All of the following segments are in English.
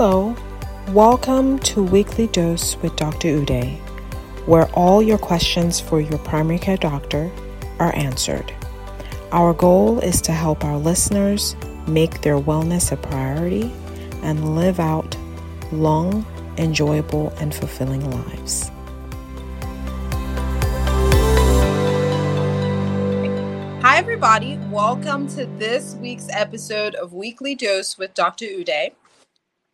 Hello, welcome to Weekly Dose with Dr. Ude, where all your questions for your primary care doctor are answered. Our goal is to help our listeners make their wellness a priority and live out long, enjoyable, and fulfilling lives. Hi, everybody. Welcome to this week's episode of Weekly Dose with Dr. Ude.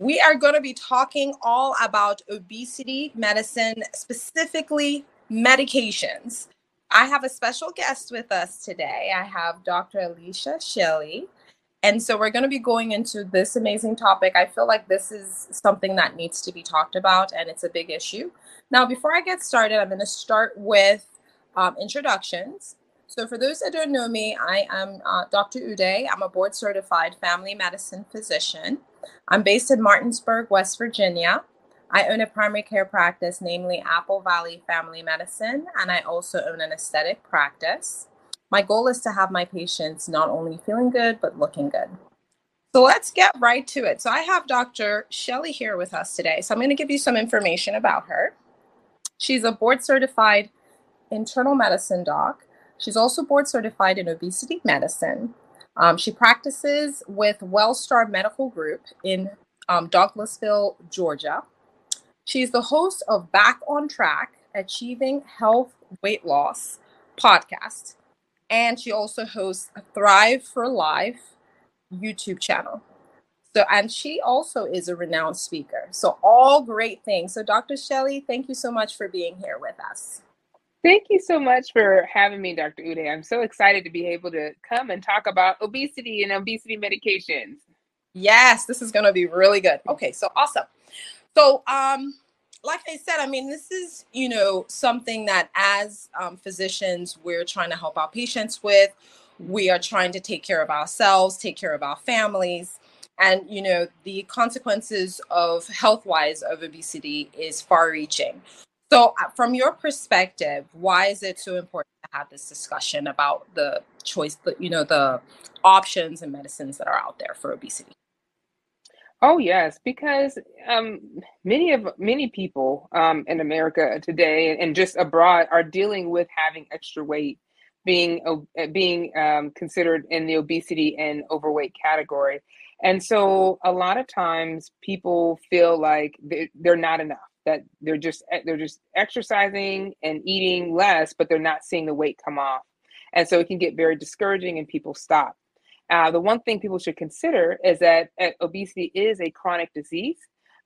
We are going to be talking all about obesity medicine, specifically medications. I have a special guest with us today. I have Dr. Alicia Shelly. And so we're going to be going into this amazing topic. I feel like this is something that needs to be talked about and it's a big issue. Now, before I get started, I'm going to start with um, introductions. So, for those that don't know me, I am uh, Dr. Ude. I'm a board certified family medicine physician. I'm based in Martinsburg, West Virginia. I own a primary care practice, namely Apple Valley Family Medicine, and I also own an aesthetic practice. My goal is to have my patients not only feeling good, but looking good. So let's get right to it. So I have Dr. Shelly here with us today. So I'm going to give you some information about her. She's a board certified internal medicine doc. She's also board certified in obesity medicine. Um, she practices with Wellstar Medical Group in um, Douglasville, Georgia. She's the host of Back on Track Achieving Health Weight Loss podcast. And she also hosts a Thrive for Life YouTube channel. So, and she also is a renowned speaker. So, all great things. So, Dr. Shelly, thank you so much for being here with us. Thank you so much for having me, Dr. Ude. I'm so excited to be able to come and talk about obesity and obesity medications. Yes, this is going to be really good. Okay, so awesome. So, um, like I said, I mean, this is, you know, something that as um, physicians, we're trying to help our patients with. We are trying to take care of ourselves, take care of our families. And, you know, the consequences of health wise of obesity is far reaching. So, uh, from your perspective, why is it so important to have this discussion about the choice, you know, the options and medicines that are out there for obesity? Oh yes, because um, many of many people um, in America today and just abroad are dealing with having extra weight, being uh, being um, considered in the obesity and overweight category, and so a lot of times people feel like they're, they're not enough. That they're just eh, they're just exercising and eating less, but they're not seeing the weight come off, and so it can get very discouraging, and people stop. Uh, the one thing people should consider is that uh, obesity is a chronic disease,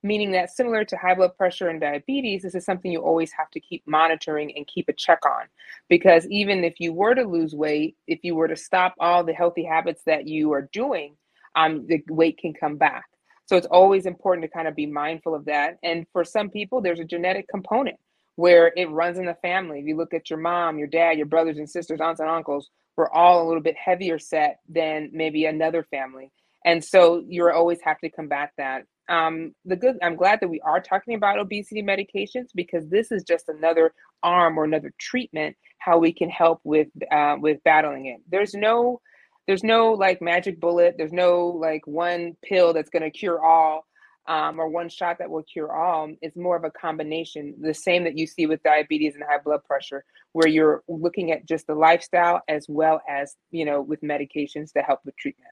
meaning that similar to high blood pressure and diabetes, this is something you always have to keep monitoring and keep a check on. Because even if you were to lose weight, if you were to stop all the healthy habits that you are doing, um, the weight can come back. So it's always important to kind of be mindful of that. And for some people, there's a genetic component where it runs in the family. If you look at your mom, your dad, your brothers and sisters, aunts and uncles, we're all a little bit heavier set than maybe another family. And so you always have to combat that. Um, the good, I'm glad that we are talking about obesity medications because this is just another arm or another treatment how we can help with uh, with battling it. There's no there's no like magic bullet. There's no like one pill that's going to cure all um, or one shot that will cure all. It's more of a combination, the same that you see with diabetes and high blood pressure, where you're looking at just the lifestyle as well as, you know, with medications to help with treatment.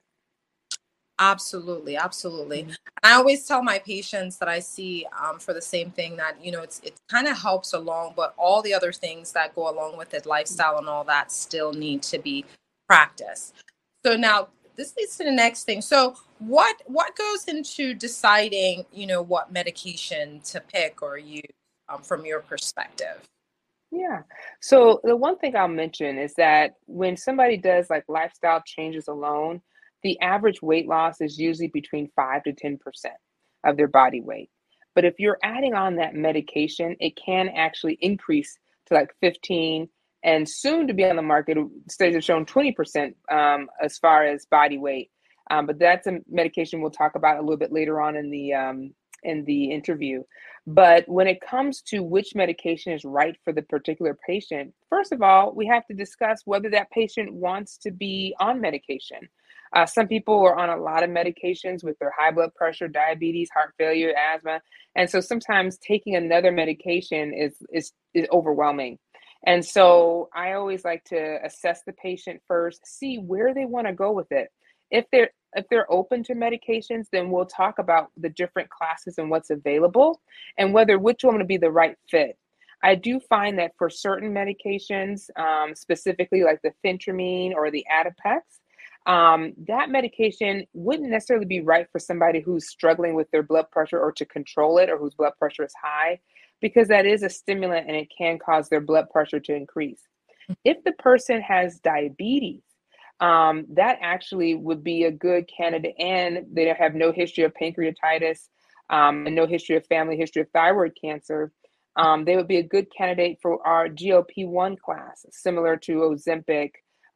Absolutely, absolutely. Mm-hmm. I always tell my patients that I see um, for the same thing that you know it's it kind of helps along, but all the other things that go along with it, lifestyle and all that, still need to be practiced. So now this leads to the next thing. So what what goes into deciding, you know, what medication to pick or use um, from your perspective? Yeah. So the one thing I'll mention is that when somebody does like lifestyle changes alone, the average weight loss is usually between 5 to 10% of their body weight. But if you're adding on that medication, it can actually increase to like 15 and soon to be on the market, studies have shown 20% um, as far as body weight. Um, but that's a medication we'll talk about a little bit later on in the um, in the interview. But when it comes to which medication is right for the particular patient, first of all, we have to discuss whether that patient wants to be on medication. Uh, some people are on a lot of medications with their high blood pressure, diabetes, heart failure, asthma, and so sometimes taking another medication is is is overwhelming. And so I always like to assess the patient first, see where they want to go with it. If they're if they're open to medications, then we'll talk about the different classes and what's available and whether which one would be the right fit. I do find that for certain medications, um, specifically like the phentermine or the Adipex, um, that medication wouldn't necessarily be right for somebody who's struggling with their blood pressure or to control it or whose blood pressure is high because that is a stimulant and it can cause their blood pressure to increase. If the person has diabetes, um, that actually would be a good candidate, and they have no history of pancreatitis um, and no history of family history of thyroid cancer. Um, they would be a good candidate for our GLP 1 class, similar to Ozempic,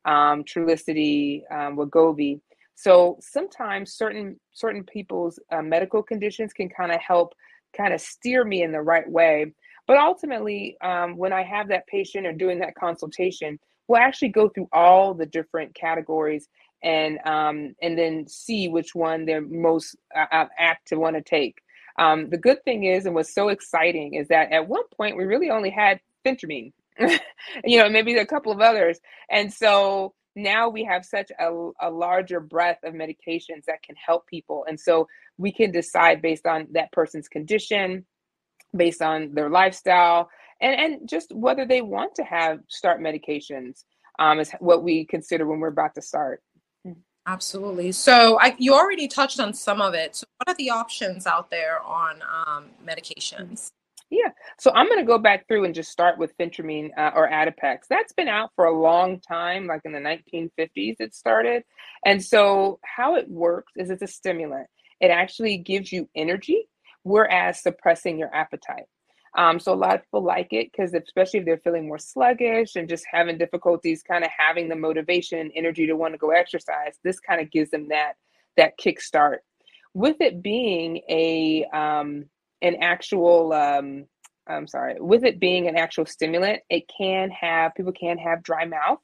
um, Trulicity, um, Wegovy. So sometimes certain certain people's uh, medical conditions can kind of help kind of steer me in the right way. But ultimately, um, when I have that patient or doing that consultation, we'll actually go through all the different categories and um, and then see which one they're most uh, uh apt to want to take. Um, the good thing is, and what's so exciting is that at one point we really only had phentermine, you know, maybe a couple of others, and so now we have such a, a larger breadth of medications that can help people, and so we can decide based on that person's condition, based on their lifestyle, and and just whether they want to have start medications um, is what we consider when we're about to start. Absolutely. So I, you already touched on some of it. So what are the options out there on um, medications? Yeah. So I'm going to go back through and just start with phentermine uh, or Adipex. That's been out for a long time, like in the 1950s it started. And so how it works is it's a stimulant. It actually gives you energy, whereas suppressing your appetite. Um, so a lot of people like it because especially if they're feeling more sluggish and just having difficulties kind of having the motivation and energy to want to go exercise, this kind of gives them that that kickstart. With it being a um, an actual um, I'm sorry, with it being an actual stimulant, it can have people can have dry mouth.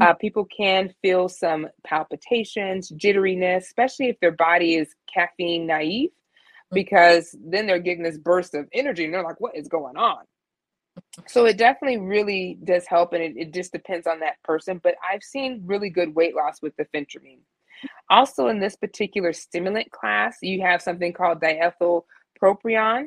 Uh, people can feel some palpitations, jitteriness, especially if their body is caffeine naive because then they're getting this burst of energy and they're like, what is going on? So it definitely really does help, and it, it just depends on that person. But I've seen really good weight loss with the phentermine. Also, in this particular stimulant class, you have something called diethylpropion,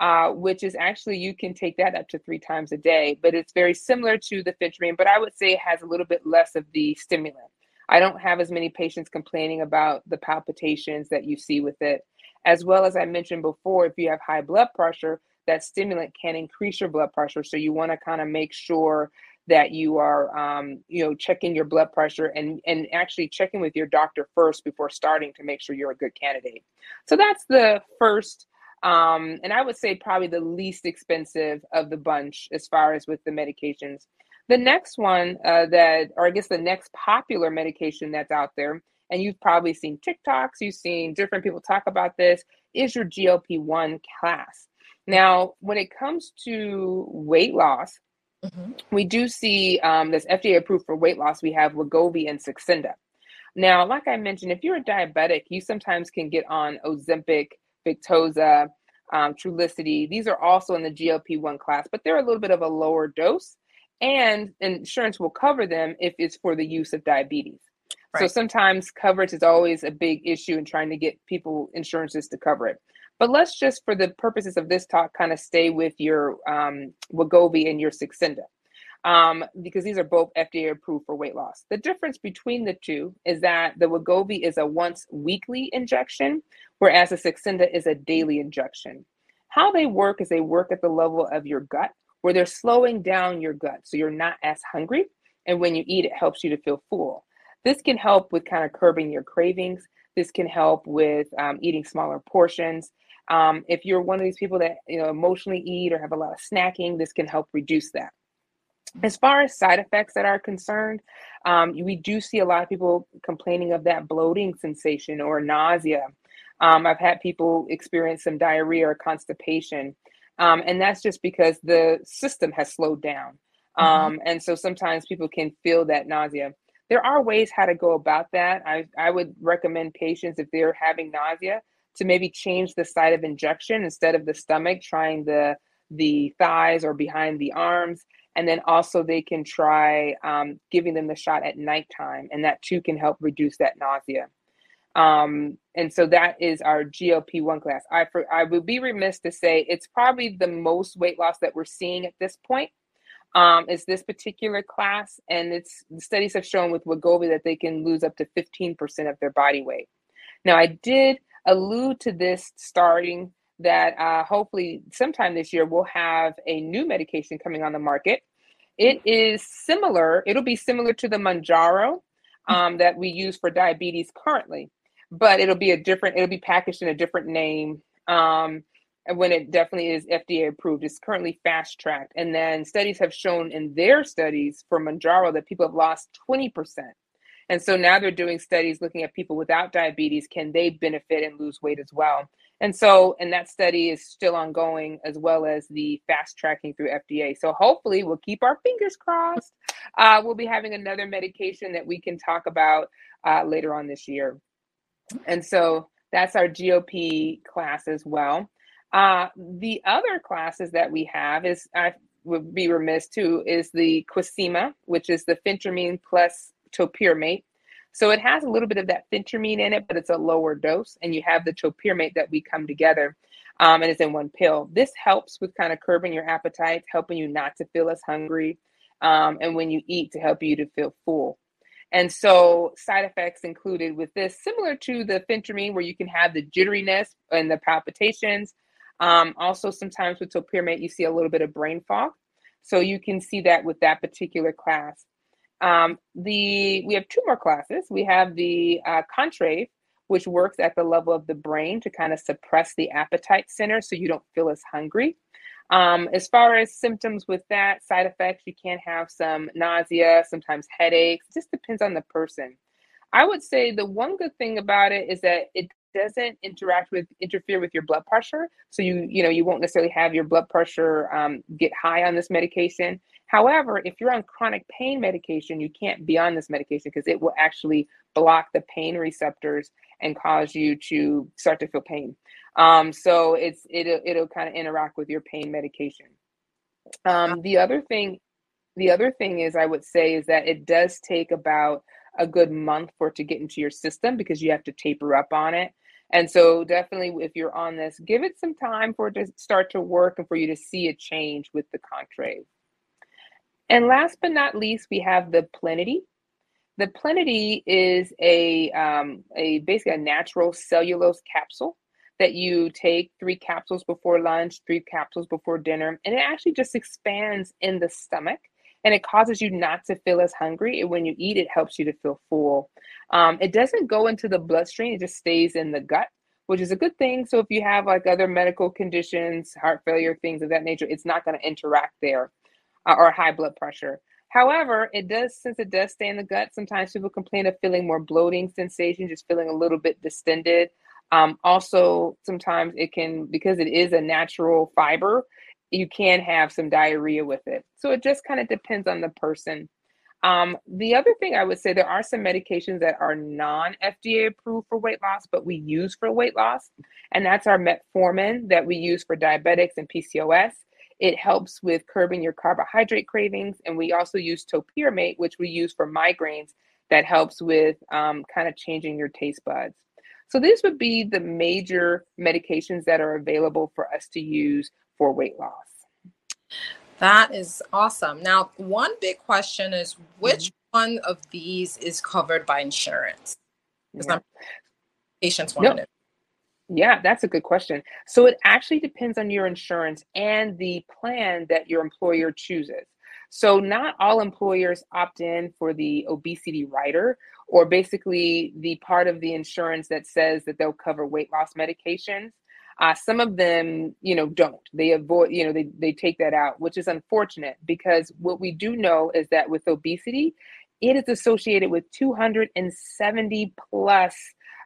uh, which is actually you can take that up to three times a day, but it's very similar to the phentermine, but I would say it has a little bit less of the stimulant. I don't have as many patients complaining about the palpitations that you see with it. As well as I mentioned before, if you have high blood pressure, that stimulant can increase your blood pressure. So you want to kind of make sure that you are, um, you know, checking your blood pressure and and actually checking with your doctor first before starting to make sure you're a good candidate. So that's the first, um, and I would say probably the least expensive of the bunch as far as with the medications. The next one uh, that, or I guess the next popular medication that's out there and you've probably seen TikToks, you've seen different people talk about this, is your GLP 1 class. Now, when it comes to weight loss, mm-hmm. we do see um, this FDA approved for weight loss. We have Wegovy and Saxenda. Now, like I mentioned, if you're a diabetic, you sometimes can get on Ozempic, Victoza, um, Trulicity. These are also in the GLP 1 class, but they're a little bit of a lower dose, and insurance will cover them if it's for the use of diabetes. Right. So sometimes coverage is always a big issue in trying to get people insurances to cover it. But let's just, for the purposes of this talk, kind of stay with your um, Wegovy and your Saxenda, um, because these are both FDA approved for weight loss. The difference between the two is that the Wegovy is a once weekly injection, whereas the Saxenda is a daily injection. How they work is they work at the level of your gut, where they're slowing down your gut, so you're not as hungry, and when you eat, it helps you to feel full. This can help with kind of curbing your cravings. This can help with um, eating smaller portions. Um, if you're one of these people that you know emotionally eat or have a lot of snacking, this can help reduce that. As far as side effects that are concerned, um, we do see a lot of people complaining of that bloating sensation or nausea. Um, I've had people experience some diarrhea or constipation, um, and that's just because the system has slowed down. Mm-hmm. Um, and so sometimes people can feel that nausea. there are ways how to go about that. I, I would recommend patients if they're having nausea to maybe change the site of injection instead of the stomach, trying the the thighs or behind the arms. And then also they can try um, giving them the shot at nighttime, and that too can help reduce that nausea. Um, and so that is our GLP one class. I for, I would be remiss to say it's probably the most weight loss that we're seeing at this point. Um, is this particular class, and it's studies have shown with Wegovy that they can lose up to 15% of their body weight. Now, I did allude to this starting that uh, hopefully sometime this year we'll have a new medication coming on the market. It is similar, it'll be similar to the Mounjaro um, that we use for diabetes currently, but it'll be a different, it'll be packaged in a different name. Um, and when it definitely is FDA approved, it's currently fast tracked. And then studies have shown in their studies for Mounjaro that people have lost 20% and so now they're doing studies looking at people without diabetes. Can they benefit and lose weight as well? And so, and that study is still ongoing as well as the fast tracking through FDA. So hopefully, we'll keep our fingers crossed. Uh, we'll be having another medication that we can talk about uh, later on this year. And so that's our GLP class as well. Uh, the other classes that we have is I would be remiss too is the Qsymia, which is the phentermine plus topiramate. So it has a little bit of that phentermine in it, but it's a lower dose. And you have the topiramate that we come together um, and it's in one pill. This helps with kind of curbing your appetite, helping you not to feel as hungry. Um, and when you eat, to help you to feel full. And so, side effects included with this, similar to the phentermine, where you can have the jitteriness and the palpitations. Um, also, sometimes with topiramate, you see a little bit of brain fog. So, you can see that with that particular class. Um, the we have two more classes. We have the uh, Contrave, which works at the level of the brain to kind of suppress the appetite center, so you don't feel as hungry. Um, as far as symptoms with that, side effects, you can have some nausea, sometimes headaches. It just depends on the person. I would say the one good thing about it is that it doesn't interact with interfere with your blood pressure. So you you know you won't necessarily have your blood pressure um, get high on this medication. However if you're on chronic pain medication you can't be on this medication because it will actually block the pain receptors and cause you to start to feel pain. Um, so it's it'll, it'll kind of interact with your pain medication. Um, the other thing the other thing is i would say is that it does take about a good month for it to get into your system because you have to taper up on it and so, definitely, if you're on this, give it some time for it to start to work and for you to see a change with the Contrave. And last but not least, we have the Plenity. The Plenity is a, um, a basically a natural cellulose capsule that you take three capsules before lunch, three capsules before dinner, and it actually just expands in the stomach and it causes you not to feel as hungry. And when you eat, it helps you to feel full. Um, it doesn't go into the bloodstream, it just stays in the gut, which is a good thing. So if you have like other medical conditions, heart failure, things of that nature, it's not going to interact there uh, or high blood pressure. However, it does, since it does stay in the gut, sometimes people complain of feeling more bloating sensation, just feeling a little bit distended. Um, also, sometimes it can, because it is a natural fiber, you can have some diarrhea with it. So it just kind of depends on the person. Um, the other thing I would say, there are some medications that are non FDA approved for weight loss, but we use for weight loss. And that's our metformin that we use for diabetics and PCOS. It helps with curbing your carbohydrate cravings. And we also use topiramate, which we use for migraines, that helps with um, kind of changing your taste buds. So, these would be the major medications that are available for us to use for weight loss. That is awesome. Now, one big question is which mm-hmm. one of these is covered by insurance? Because yeah. patients want to know. Yeah, that's a good question. So it actually depends on your insurance and the plan that your employer chooses. So not all employers opt in for the obesity rider or basically the part of the insurance that says that they'll cover weight loss medications. Uh, some of them, you know, don't. They avoid, you know, they, they take that out, which is unfortunate because what we do know is that with obesity, it is associated with 270 plus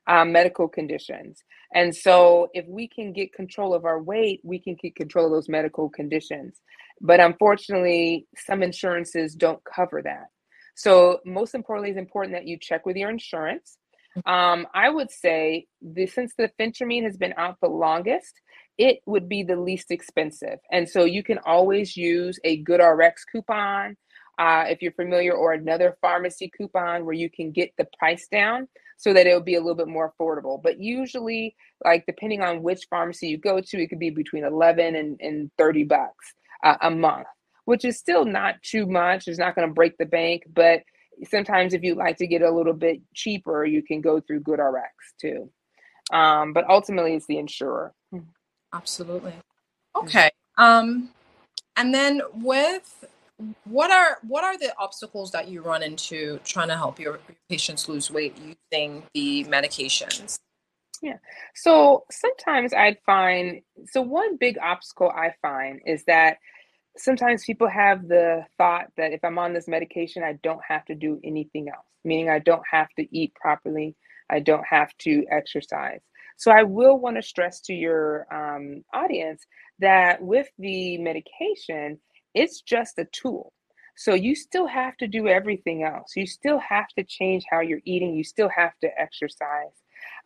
uh, medical conditions. And so, if we can get control of our weight, we can get control of those medical conditions. But unfortunately, some insurances don't cover that. So, most importantly, it's important that you check with your insurance. Um, I would say the, since the phentermine has been out the longest, it would be the least expensive. And so you can always use a GoodRx coupon uh, if you're familiar, or another pharmacy coupon where you can get the price down so that it will be a little bit more affordable. But usually, like depending on which pharmacy you go to, it could be between 11 and, and 30 bucks uh, a month, which is still not too much. It's not going to break the bank, but sometimes if you like to get a little bit cheaper, you can go through GoodRx too. Um, but ultimately, it's the insurer. Absolutely. Okay. Um, and then with what are what are the obstacles that you run into trying to help your, your patients lose weight using the medications? Yeah. So sometimes I'd find so one big obstacle I find is that sometimes people have the thought that if I'm on this medication, I don't have to do anything else, meaning I don't have to eat properly, I don't have to exercise. So I will want to stress to your um, audience that with the medication, it's just a tool. So you still have to do everything else. You still have to change how you're eating. You still have to exercise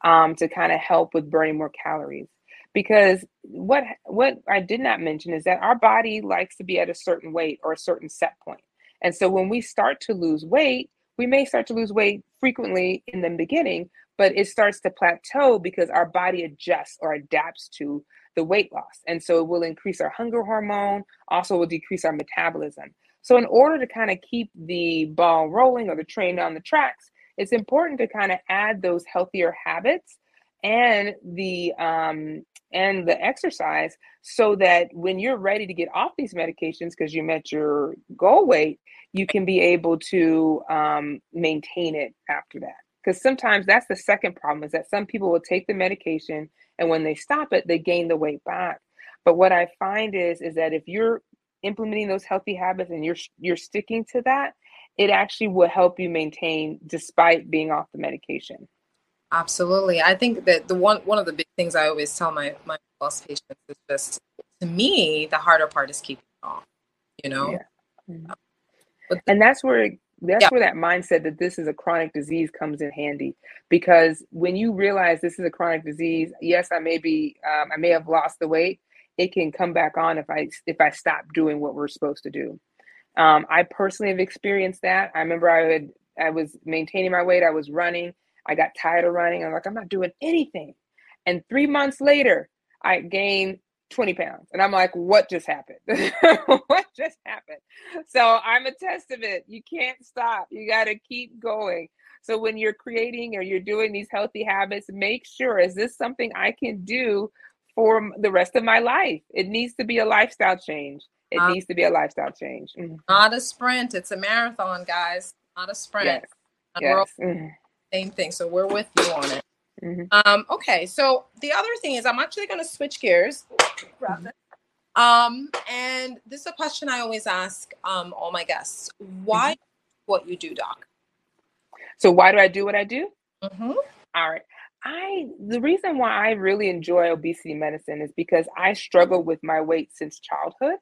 um, to kind of help with burning more calories. Because what what I did not mention is that our body likes to be at a certain weight or a certain set point. And so when we start to lose weight, we may start to lose weight frequently in the beginning, but it starts to plateau because our body adjusts or adapts to the weight loss. And so it will increase our hunger hormone, also will decrease our metabolism. So in order to kind of keep the ball rolling or the train on the tracks, it's important to kind of add those healthier habits and the um, and the exercise so that when you're ready to get off these medications because you met your goal weight, you can be able to um, maintain it after that. Because sometimes that's the second problem is that some people will take the medication and when they stop it they gain the weight back but what i find is is that if you're implementing those healthy habits and you're you're sticking to that it actually will help you maintain despite being off the medication absolutely i think that the one one of the big things i always tell my my lost patients is just to me the harder part is keeping it off you know yeah. mm-hmm. and that's where that's yeah. where that mindset that this is a chronic disease comes in handy because when you realize this is a chronic disease yes i may be um, i may have lost the weight it can come back on if i if i stop doing what we're supposed to do um, i personally have experienced that i remember i had i was maintaining my weight i was running i got tired of running i'm like i'm not doing anything and three months later i gained 20 pounds. And I'm like, what just happened? what just happened? So I'm a testament. You can't stop. You got to keep going. So when you're creating or you're doing these healthy habits, make sure is this something I can do for the rest of my life? It needs to be a lifestyle change. It um, needs to be a lifestyle change. Mm-hmm. Not a sprint. It's a marathon, guys. Not a sprint. Yes. yes. Same thing. So we're with you on it. Mm-hmm. Um, okay, so the other thing is I'm actually going to switch gears. Mm-hmm. Um, and this is a question I always ask um, all my guests. Why mm-hmm. what you do, doc? So why do I do what I do? Mm-hmm. All right. I the reason why I really enjoy obesity medicine is because I struggled with my weight since childhood.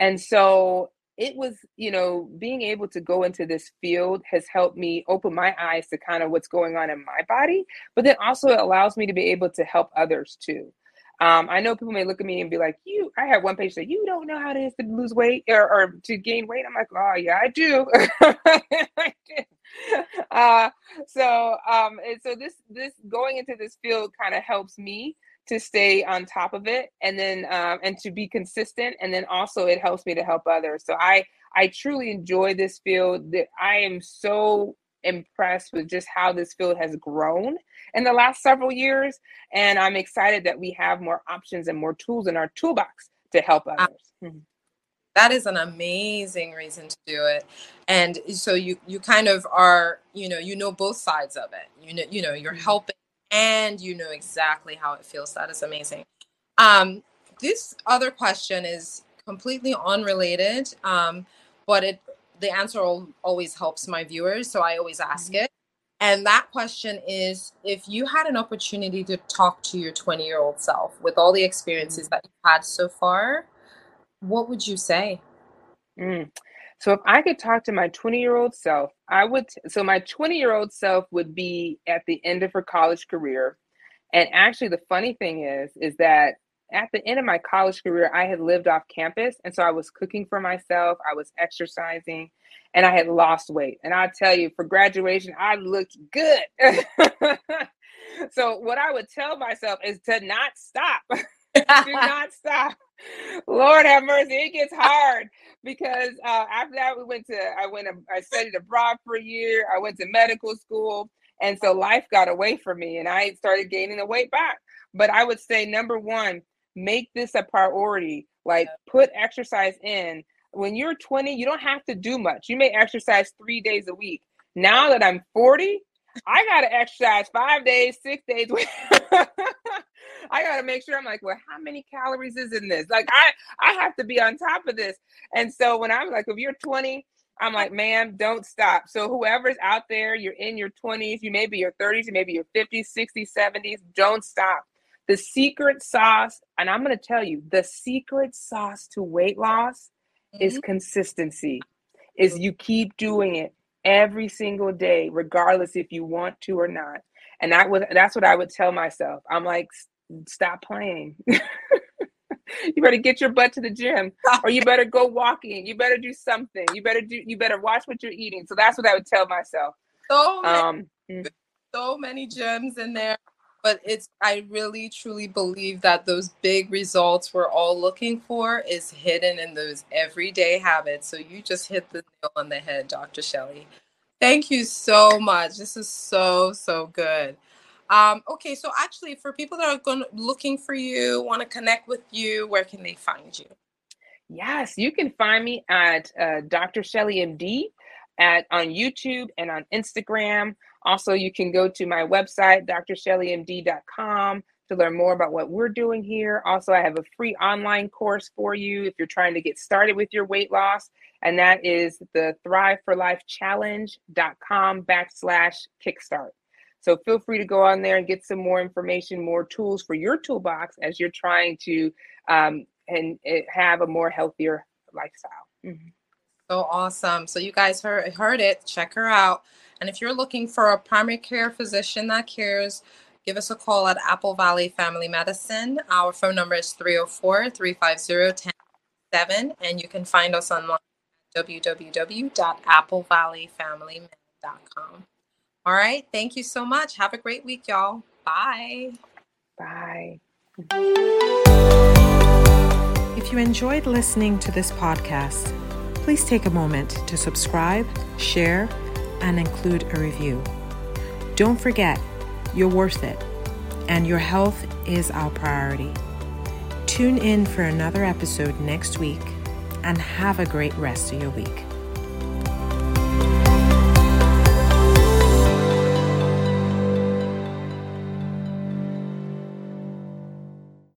And so it was, you know, being able to go into this field has helped me open my eyes to kind of what's going on in my body, but then also it allows me to be able to help others too. Um, I know people may look at me and be like, "You." I had one patient say, "You don't know how it is to lose weight or, or to gain weight." I'm like, "Oh yeah, I do." I do. Uh, so, um, so this this going into this field kind of helps me to stay on top of it and then um, and to be consistent and then also it helps me to help others. So i i truly enjoy this field. That i am so impressed with just how this field has grown in the last several years and i'm excited that we have more options and more tools in our toolbox to help others. Mm-hmm. that is an amazing reason to do it. And so you you kind of are you know you know both sides of it. You know you know you're mm-hmm. helping and you know exactly how it feels. That is amazing. Um, this other question is completely unrelated, um, but it the answer always helps my viewers, so I always ask mm-hmm. it. And that question is if you had an opportunity to talk to your 20 year old self with all the experiences that you've had so far, what would you say? Mm. So if I could talk to my 20 year old self, I would. So my 20 year old self would be at the end of her college career. And actually, the funny thing is, is that at the end of my college career, I had lived off campus. And so I was cooking for myself, I was exercising, and I had lost weight. And I'll tell you, for graduation, I looked good. so what I would tell myself is to not stop. Do not stop. Lord have mercy, it gets hard because uh, after that we went to I went I studied abroad for a year. I went to medical school, and so life got away from me, and I started gaining the weight back. But I would say number one, make this a priority. Like put exercise in. When you're 20, you don't have to do much. You may exercise three days a week. Now that I'm 40, I gotta exercise five days, six days. I gotta make sure I'm like, well, how many calories is in this? Like, I I have to be on top of this. And so when I'm like, if you're 20, I'm like, man, don't stop. So whoever's out there, you're in your 20s, you may be your 30s, you may be your 50s, 60s, 70s, don't stop. The secret sauce, and I'm gonna tell you, the secret sauce to weight loss mm-hmm. is consistency. Is you keep doing it every single day, regardless if you want to or not. And that was that's what I would tell myself. I'm like, stop playing. you better get your butt to the gym or you better go walking. You better do something. You better do you better watch what you're eating. So that's what I would tell myself. So many, um, mm. so many gems in there. But it's I really truly believe that those big results we're all looking for is hidden in those everyday habits. So you just hit the nail on the head, Dr. Shelly. Thank you so much. This is so, so good. Um, okay, so actually, for people that are going looking for you, want to connect with you, where can they find you? Yes, you can find me at uh, Dr. Shelly MD at on YouTube and on Instagram. Also, you can go to my website, drshellymd.com, to learn more about what we're doing here. Also, I have a free online course for you if you're trying to get started with your weight loss, and that is the Thrive for Life Challenge.com backslash kickstart. So feel free to go on there and get some more information, more tools for your toolbox as you're trying to um, and have a more healthier lifestyle. Mm-hmm. So awesome! So you guys heard heard it. Check her out. And if you're looking for a primary care physician that cares, give us a call at Apple Valley Family Medicine. Our phone number is 304 350 1007, and you can find us online at www.applevalleyfamilymed.com. All right. Thank you so much. Have a great week, y'all. Bye. Bye. If you enjoyed listening to this podcast, please take a moment to subscribe, share, and include a review. Don't forget, you're worth it, and your health is our priority. Tune in for another episode next week, and have a great rest of your week.